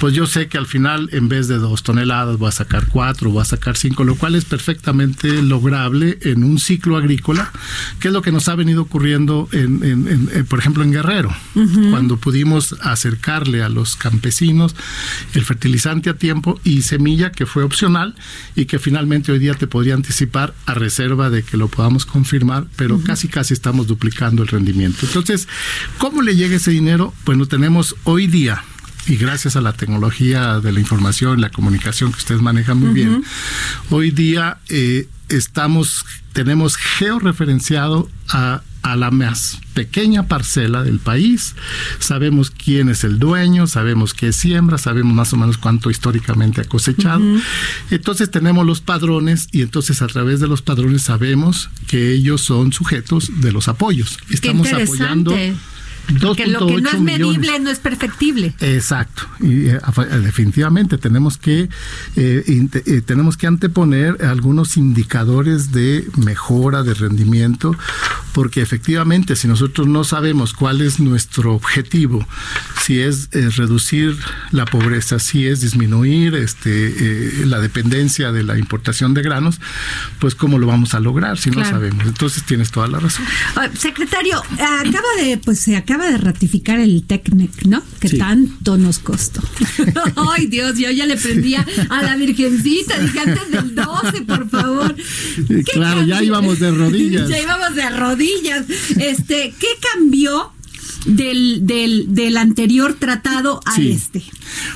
pues yo sé que al final en vez de dos toneladas voy a sacar cuatro, voy a sacar cinco, lo cual es perfectamente lograble en un ciclo agrícola, que es lo que nos ha venido ocurriendo, en, en- en- en, por ejemplo, en Guerrero, cuando pudimos acercarle a los campesinos el fertilizante a tiempo y semilla que fue opcional y que finalmente hoy día te podría anticipar a reserva de que lo podamos confirmar, pero casi casi estamos duplicando el rendimiento. Entonces, ¿cómo le llega ese dinero? Bueno, tenemos hoy día y gracias a la tecnología de la información, la comunicación que ustedes manejan muy bien, hoy día eh, estamos, tenemos georreferenciado a, a la más pequeña parcela del país, sabemos quién es el dueño, sabemos qué siembra, sabemos más o menos cuánto históricamente ha cosechado. Entonces tenemos los padrones y entonces a través de los padrones sabemos que ellos son sujetos de los apoyos. Estamos apoyando. Porque lo que no 2.8 es millones. medible no es perfectible. Exacto, y eh, definitivamente tenemos que eh, eh, tenemos que anteponer algunos indicadores de mejora de rendimiento, porque efectivamente si nosotros no sabemos cuál es nuestro objetivo, si es eh, reducir la pobreza, si es disminuir este eh, la dependencia de la importación de granos, pues cómo lo vamos a lograr si no sabemos. Entonces tienes toda la razón. Ah, Secretario, acaba de, pues se acaba de ratificar el TECMEC, ¿no? Que Sí. tanto nos costó. *laughs* Ay, Dios, yo ya le prendía a la Virgencita, dije antes del 12, por favor. ¿Qué Claro, ya íbamos de rodillas. *laughs* Ya íbamos de rodillas. Este, ¿qué cambió del, del, del anterior tratado a Sí. este?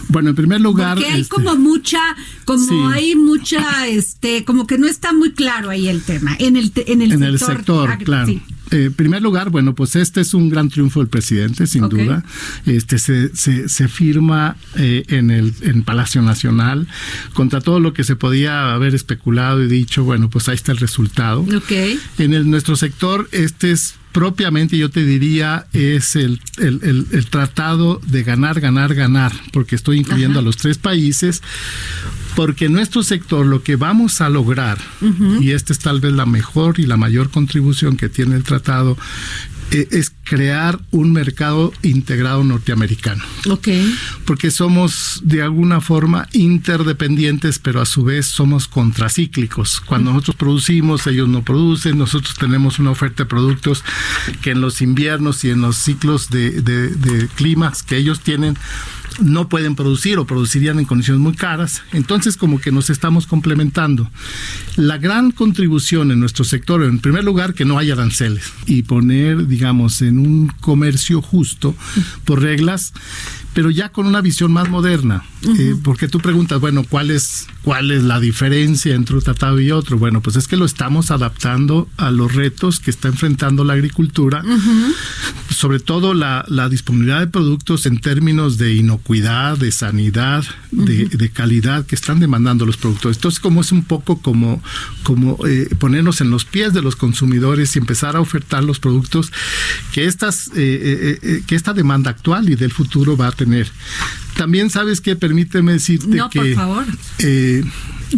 Bueno, en primer lugar, Porque hay este, como mucha, como Sí. hay mucha, este, como que no está muy claro ahí el tema. En el, en el en sector. el sector, claro. sí. Eh, En primer lugar, bueno, pues este es un gran triunfo del presidente, sin duda. Este se, se, se firma eh, en el en Palacio Nacional contra todo lo que se podía haber especulado y dicho. Bueno, pues ahí está el resultado. En el, nuestro sector, este es propiamente, yo te diría, es el, el, el- el tratado de ganar, ganar, ganar, porque estoy incluyendo Ajá. a los tres países, porque en nuestro sector lo que vamos a lograr, y esta es tal vez la mejor y la mayor contribución que tiene el tratado, es crear un mercado integrado norteamericano Ok. porque somos de alguna forma interdependientes, pero a su vez somos contracíclicos. Cuando nosotros producimos, ellos no producen, nosotros tenemos una oferta de productos que en los inviernos y en los ciclos de, de- de climas que ellos tienen no pueden producir o producirían en condiciones muy caras. Entonces como que nos estamos complementando. La gran contribución en nuestro sector, en primer lugar, que no haya aranceles y poner, digamos, en un comercio justo por reglas, pero ya con una visión más moderna. Eh, porque tú preguntas, bueno, ¿cuál es, ¿cuál es la diferencia entre un tratado y otro? Bueno, pues es que lo estamos adaptando a los retos que está enfrentando la agricultura, sobre todo la, la disponibilidad de productos en términos de inocuidad, de sanidad, de, de calidad que están demandando los productores. Entonces, como es un poco como, como eh, ponernos en los pies de los consumidores y empezar a ofertar los productos que estas, eh, eh, eh, que esta demanda actual y del futuro va a tener. También sabes que permíteme decirte no, que por favor. Eh,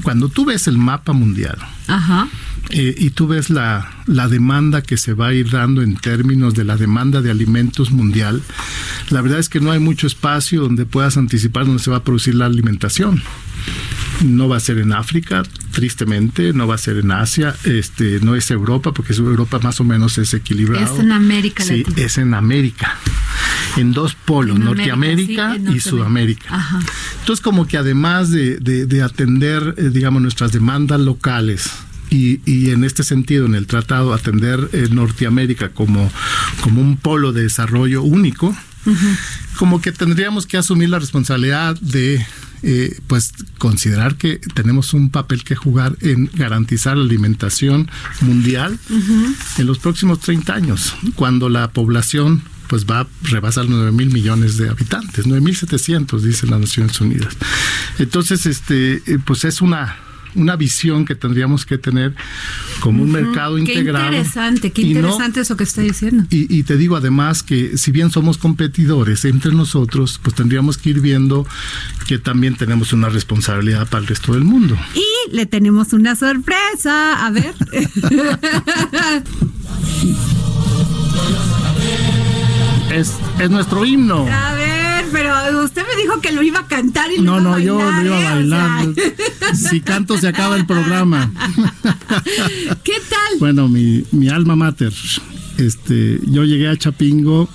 cuando tú ves el mapa mundial, Ajá. eh, y tú ves la, la, demanda que se va a ir dando en términos de la demanda de alimentos mundial, la verdad es que no hay mucho espacio donde puedas anticipar dónde se va a producir la alimentación. No va a ser en África, tristemente, no va a ser en Asia, este, no es Europa, porque Europa más o menos es equilibrado. Es en América Sí, Latina. es en América, en dos polos, En Norteamérica América, sí, y Sudamérica. Ajá. Entonces, como que además de, de, de atender, eh, digamos, nuestras demandas locales, y, y, en este sentido, en el tratado, atender eh, Norteamérica como, como un polo de desarrollo único, uh -huh. como que tendríamos que asumir la responsabilidad de eh, pues considerar que tenemos un papel que jugar en garantizar la alimentación mundial uh -huh. en los próximos 30 años, cuando la población pues va a rebasar 9 mil millones de habitantes, 9 mil 700 dicen las Naciones Unidas. Entonces, este, pues es una una visión que tendríamos que tener como un uh -huh. mercado integrado. Qué interesante, qué interesante no, eso que está diciendo. Y, y, te digo además que si bien somos competidores entre nosotros, pues tendríamos que ir viendo que también tenemos una responsabilidad para el resto del mundo. Y le tenemos una sorpresa, a ver. *laughs* *laughs* es, es nuestro himno. A ver, usted me dijo que lo iba a cantar y no, lo iba no, a bailar. yo lo iba a bailar. O sea. Si canto se acaba el programa. *laughs* ¿Qué tal? Bueno, mi, mi alma mater. Este, yo llegué a Chapingo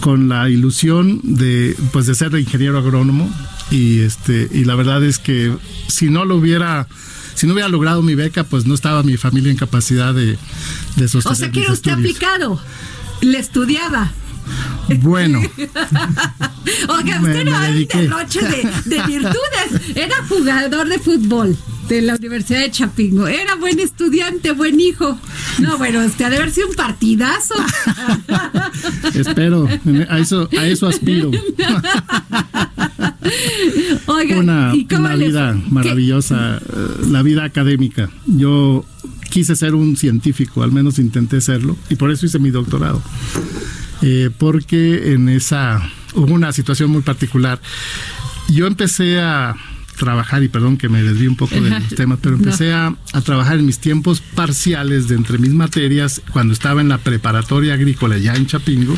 con la ilusión de pues de ser ingeniero agrónomo y este y la verdad es que si no lo hubiera si no hubiera logrado mi beca pues no estaba mi familia en capacidad de, de sostener O sea que era usted estudios. aplicado. Le estudiaba. Bueno. *laughs* Oiga, usted no hay derroche de, de, virtudes. Era jugador de fútbol de la Universidad de Chapingo. Era buen estudiante, buen hijo. No, bueno, usted ha de haber sido un partidazo. *laughs* Espero. A eso, a eso aspiro. *laughs* Oiga, una, ¿y cómo una le vida maravillosa, ¿Qué? la vida académica. Yo quise ser un científico, al menos intenté serlo, y por eso hice mi doctorado. Eh, porque en esa hubo una situación muy particular. Yo empecé a trabajar, y perdón que me desvíe un poco de los *laughs* temas, pero empecé no. a, a, trabajar en mis tiempos parciales de entre mis materias cuando estaba en la preparatoria agrícola ya en Chapingo,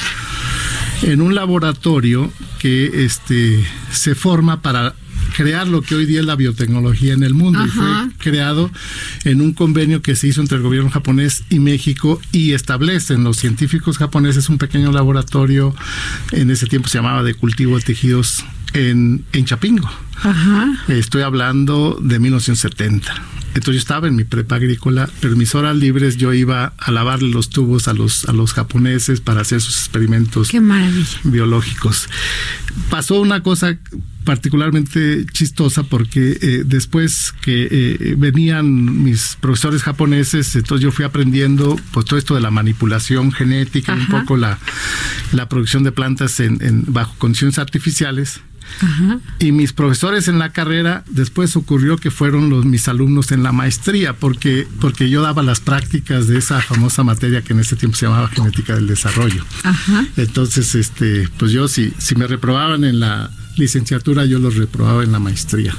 en un laboratorio que este, se forma para crear lo que hoy día es la biotecnología en el mundo. Ajá. Y fue creado en un convenio que se hizo entre el gobierno japonés y México y establecen los científicos japoneses un pequeño laboratorio, en ese tiempo se llamaba de cultivo de tejidos en, en Chapingo. Ajá. Estoy hablando de 1970. Entonces yo estaba en mi prepa agrícola, pero en mis horas libres yo iba a lavarle los tubos a los, a los japoneses para hacer sus experimentos Qué biológicos. Pasó una cosa particularmente chistosa porque eh, después que eh, venían mis profesores japoneses, entonces yo fui aprendiendo pues todo esto de la manipulación genética, Ajá. un poco la, la producción de plantas en, en bajo condiciones artificiales. Ajá. Y mis profesores en la carrera, después ocurrió que fueron los, mis alumnos en la maestría, porque, porque yo daba las prácticas de esa famosa materia que en ese tiempo se llamaba genética del desarrollo. Ajá. Entonces, este, pues yo si, si me reprobaban en la licenciatura, yo los reprobaba en la maestría.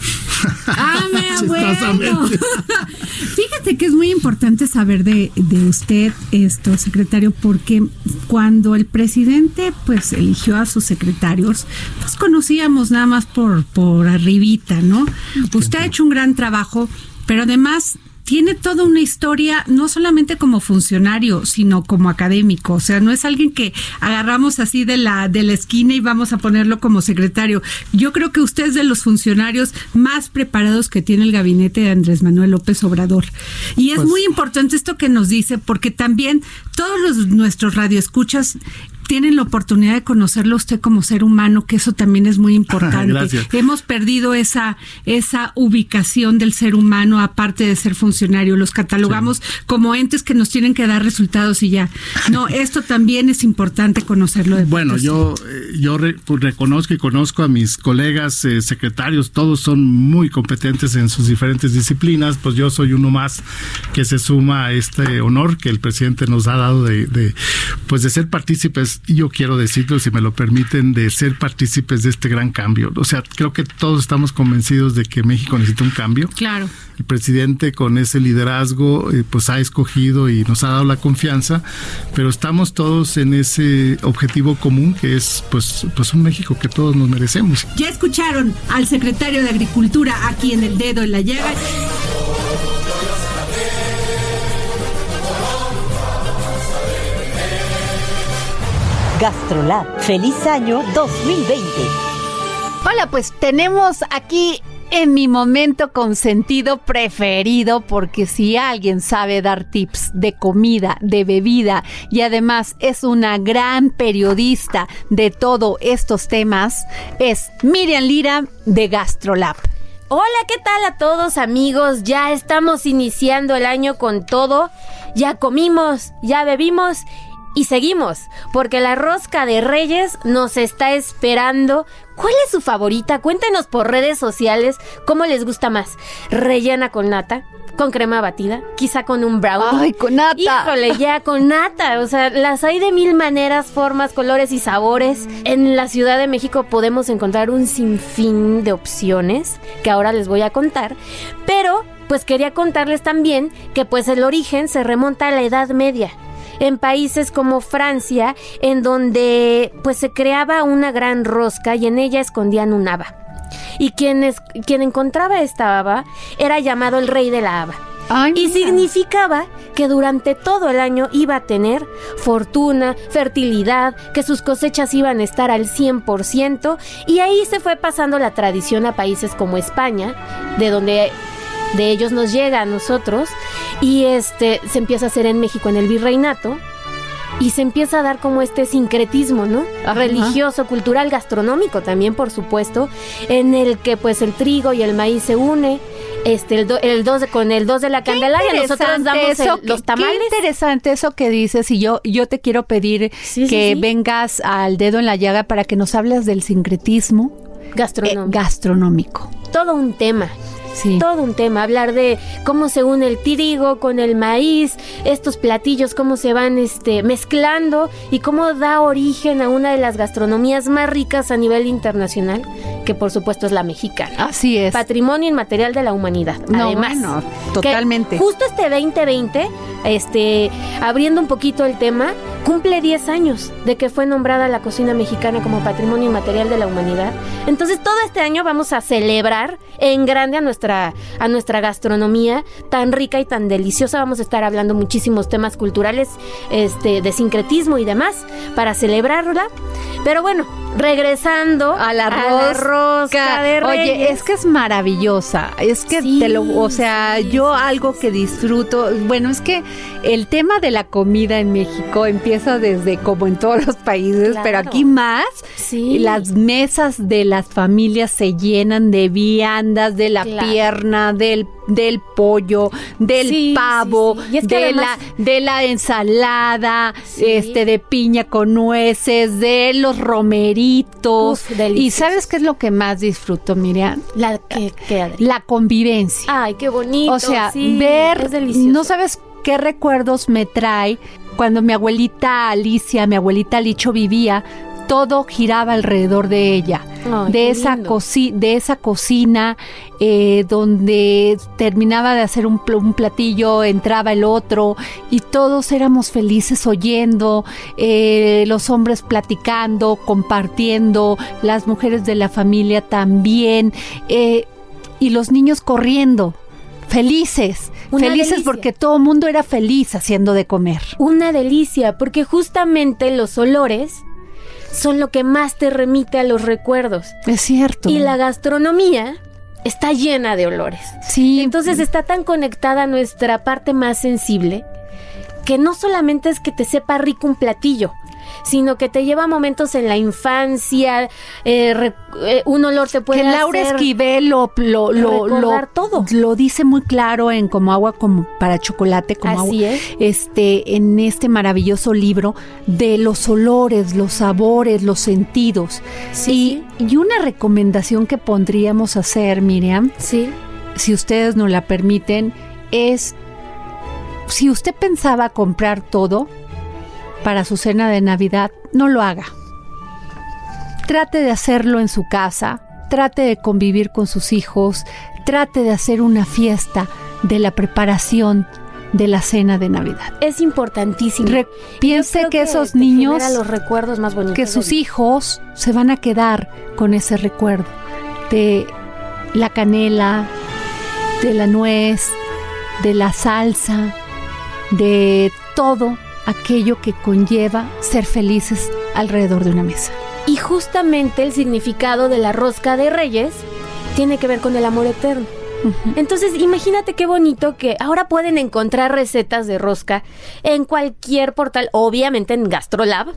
Ah, *laughs* bueno. *laughs* Fíjate que es muy importante saber de, de usted esto, secretario, porque cuando el presidente pues eligió a sus secretarios, pues conocíamos nada más por, por arribita, ¿no? Usted ha hecho un gran trabajo, pero además tiene toda una historia, no solamente como funcionario, sino como académico. O sea, no es alguien que agarramos así de la, de la esquina y vamos a ponerlo como secretario. Yo creo que usted es de los funcionarios más preparados que tiene el gabinete de Andrés Manuel López Obrador. Y es pues, muy importante esto que nos dice, porque también todos los, nuestros radioescuchas tienen la oportunidad de conocerlo usted como ser humano, que eso también es muy *laughs* importante. Gracias. Hemos perdido esa, esa ubicación del ser humano, aparte de ser funcionario. Los catalogamos sí. como entes que nos tienen que dar resultados y ya. No, *laughs* esto también es importante conocerlo. De bueno, yo, eh, yo re, pues, reconozco y conozco a mis colegas eh, secretarios, todos son muy competentes en sus diferentes disciplinas, pues yo soy uno más que se suma a este honor que el presidente nos ha dado de, de pues de ser partícipes yo quiero decirlo, si me lo permiten, de ser partícipes de este gran cambio. O sea, creo que todos estamos convencidos de que México necesita un cambio. Claro. El presidente con ese liderazgo eh, pues ha escogido y nos ha dado la confianza, pero estamos todos en ese objetivo común que es pues, pues un México que todos nos merecemos. Ya escucharon al secretario de Agricultura aquí en el dedo en la llaga. GastroLab, feliz año 2020. Hola, pues tenemos aquí en mi momento consentido preferido, porque si alguien sabe dar tips de comida, de bebida y además es una gran periodista de todos estos temas, es Miriam Lira de GastroLab. Hola, ¿qué tal a todos amigos? Ya estamos iniciando el año con todo. Ya comimos, ya bebimos y seguimos, porque la rosca de Reyes nos está esperando. ¿Cuál es su favorita? Cuéntenos por redes sociales cómo les gusta más. ¿Rellena con nata? ¿Con crema batida? ¿Quizá con un brownie? ¡Ay, con nata! Híjole, ya con nata. O sea, las hay de mil maneras, formas, colores y sabores. En la Ciudad de México podemos encontrar un sinfín de opciones que ahora les voy a contar. Pero, pues quería contarles también que pues el origen se remonta a la Edad Media en países como Francia, en donde pues se creaba una gran rosca y en ella escondían un haba. Y quien, es- quien encontraba esta haba era llamado el rey de la haba. Ay, y mira. significaba que durante todo el año iba a tener fortuna, fertilidad, que sus cosechas iban a estar al 100% y ahí se fue pasando la tradición a países como España, de donde de ellos nos llega a nosotros y este se empieza a hacer en México en el virreinato y se empieza a dar como este sincretismo, ¿no? Ajá. Religioso, cultural, gastronómico también, por supuesto, en el que pues el trigo y el maíz se une, este el, do- el dos con el dos de la Candelaria, nosotros damos el- los tamales. Qué interesante eso que dices y yo yo te quiero pedir Sí, que sí. vengas al dedo en la llaga para que nos hables del sincretismo eh, Gastronómico. gastronómico. todo un tema. Sí. Todo un tema, hablar de cómo se une el trigo con el maíz, estos platillos, cómo se van este, mezclando y cómo da origen a una de las gastronomías más ricas a nivel internacional, que por supuesto es la mexicana. Así es. Patrimonio inmaterial de la humanidad. No, Además, bueno, totalmente. justo este 2020, este, abriendo un poquito el tema, cumple 10 años de que fue nombrada la cocina mexicana como Patrimonio inmaterial de la humanidad. Entonces, todo este año vamos a celebrar en grande a nuestra, a nuestra gastronomía tan rica y tan deliciosa. Vamos a estar hablando muchísimos temas culturales, este, de sincretismo y demás, para celebrarla. Pero bueno, regresando a la rosca rosca. de Oye, es que es maravillosa. Es que Sí, te lo, o sea, sí, yo sí, algo que disfruto, bueno, es que el tema de la comida en México empieza desde como en todos los países, Claro. pero aquí más. Sí. Las mesas de las familias se llenan de viandas, de la Claro. Pierna, del del pollo, del Sí, pavo, sí, sí. Y es que de además- la de la ensalada, este de piña con nueces, de los romeritos. Uf, y sabes qué es lo que más disfruto, Miriam? La que, que Adri. La convivencia. Ay, qué bonito. o sea, ver, es no sabes qué recuerdos me trae cuando mi abuelita Alicia, mi abuelita Licho vivía, todo giraba alrededor de ella, Ay, de esa de esa cocina eh, donde terminaba de hacer un, pl- un platillo, entraba el otro y todos éramos felices oyendo, eh, los hombres platicando, compartiendo, las mujeres de la familia también eh, y los niños corriendo. Felices, Una felices delicia. porque todo el mundo era feliz haciendo de comer. Una delicia, porque justamente los olores son lo que más te remite a los recuerdos. Es cierto. Y la gastronomía está llena de olores. sí, Entonces está tan conectada a nuestra parte más sensible que no solamente es que te sepa rico un platillo, sino que te lleva a momentos en la infancia, eh, re- eh, un olor te puede que Laura hacer Esquivel lo, lo, lo, lo- todo. lo dice muy claro en como agua como para chocolate, como Así agua, es. este, en este maravilloso libro de los olores, los sabores, los sentidos. Sí, y, y una recomendación que pondríamos hacer, Miriam, Sí, si ustedes nos la permiten, es si usted pensaba comprar todo, para su cena de Navidad, no lo haga. Trate de hacerlo en su casa, trate de convivir con sus hijos, trate de hacer una fiesta de la preparación de la cena de Navidad. Es importantísimo. Re- piense que esos niños, los recuerdos más bonitos. que sus hijos se van a quedar con ese recuerdo de la canela, de la nuez, de la salsa, de todo aquello que conlleva ser felices alrededor de una mesa. Y justamente el significado de la rosca de Reyes tiene que ver con el amor eterno. Entonces, imagínate qué bonito que ahora pueden encontrar recetas de rosca en cualquier portal, obviamente en Gastrolab,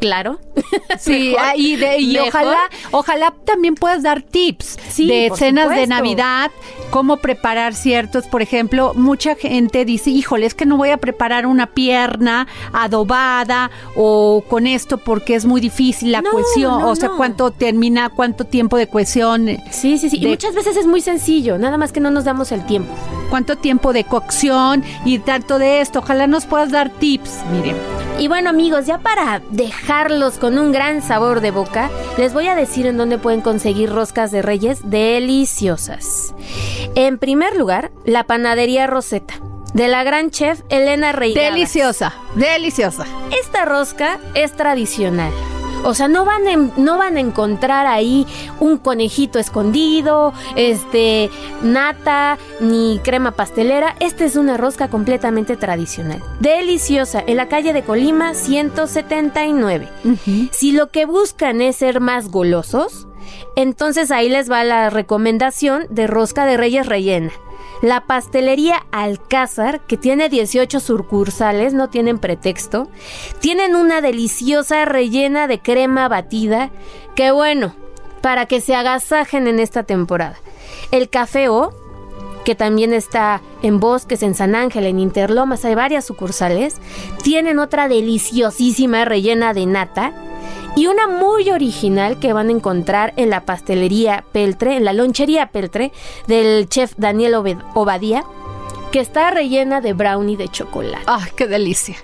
claro. *laughs* Sí, Mejor, ah, y, de- y mejor. ojalá, ojalá también puedas dar tips Sí, de cenas de. Navidad, cómo preparar ciertos, por ejemplo, mucha gente dice, híjole, es que no voy a preparar una pierna adobada o con esto porque es muy difícil la No, cuestión, no, o sea, no. cuánto termina, cuánto tiempo de cuestión, Sí, sí, sí. Y muchas veces es muy sencillo, nada más que no nos damos el tiempo. cuánto tiempo de cocción y tanto de esto. Ojalá nos puedas dar tips, miren. Y bueno amigos, ya para dejarlos con un gran sabor de boca, les voy a decir en dónde pueden conseguir roscas de reyes deliciosas. En primer lugar, la panadería Rosetta, de la gran chef Elena Reigadas. Deliciosa, deliciosa. Esta rosca es tradicional. O sea, no van, en- no van a encontrar ahí un conejito escondido, este, nata, ni crema pastelera. Esta es una rosca completamente tradicional. Deliciosa, en la calle de Colima 179. Si lo que buscan es ser más golosos, entonces ahí les va la recomendación de rosca de reyes rellena. La pastelería Alcázar, que tiene 18 sucursales, no tienen pretexto, tienen una deliciosa rellena de crema batida, que bueno, para que se agasajen en esta temporada. El Café O, que también está en Bosques, en San Ángel, en Interlomas, hay varias sucursales, tienen otra deliciosísima rellena de nata y una muy original que van a encontrar en la pastelería Peltre, en la lonchería Peltre del chef Daniel Obed- Obadía, que está rellena de brownie de chocolate. ¡Ay, qué delicia!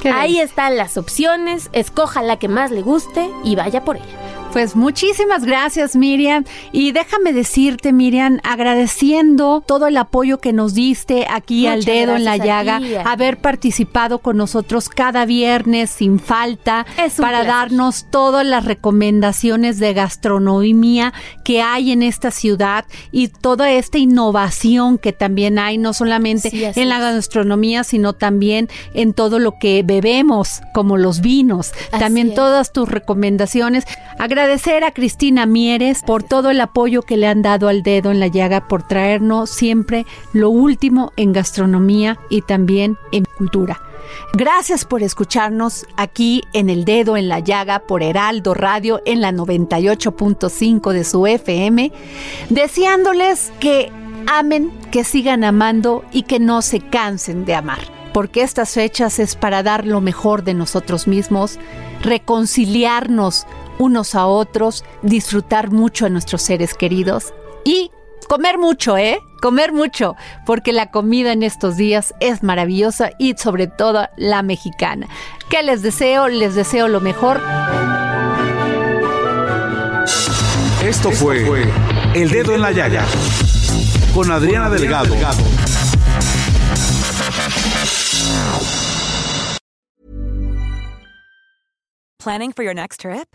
Qué Ahí delicia. están las opciones, escoja la que más le guste y vaya por ella. Pues muchísimas gracias Miriam y déjame decirte Miriam agradeciendo todo el apoyo que nos diste aquí al dedo en la llaga, ti, haber participado con nosotros cada viernes sin falta para placer. darnos todas las recomendaciones de gastronomía que hay en esta ciudad y toda esta innovación que también hay no solamente Sí, en la gastronomía sino también en todo lo que bebemos como los vinos, Así también es. todas tus recomendaciones. Agradecer a Cristina Mieres por todo el apoyo que le han dado al dedo en la llaga, por traernos siempre lo último en gastronomía y también en cultura. Gracias por escucharnos aquí en El Dedo en la Llaga por Heraldo Radio en la 98.5 de su FM, deseándoles que amen, que sigan amando y que no se cansen de amar. Porque estas fechas es para dar lo mejor de nosotros mismos, reconciliarnos unos a otros, disfrutar mucho a nuestros seres queridos y comer mucho, ¿eh? Comer mucho, porque la comida en estos días es maravillosa y sobre todo la mexicana. ¿Qué les deseo? Les deseo lo mejor. Esto fue El Dedo en la Llaga con Adriana Delgado. Planning for your next trip?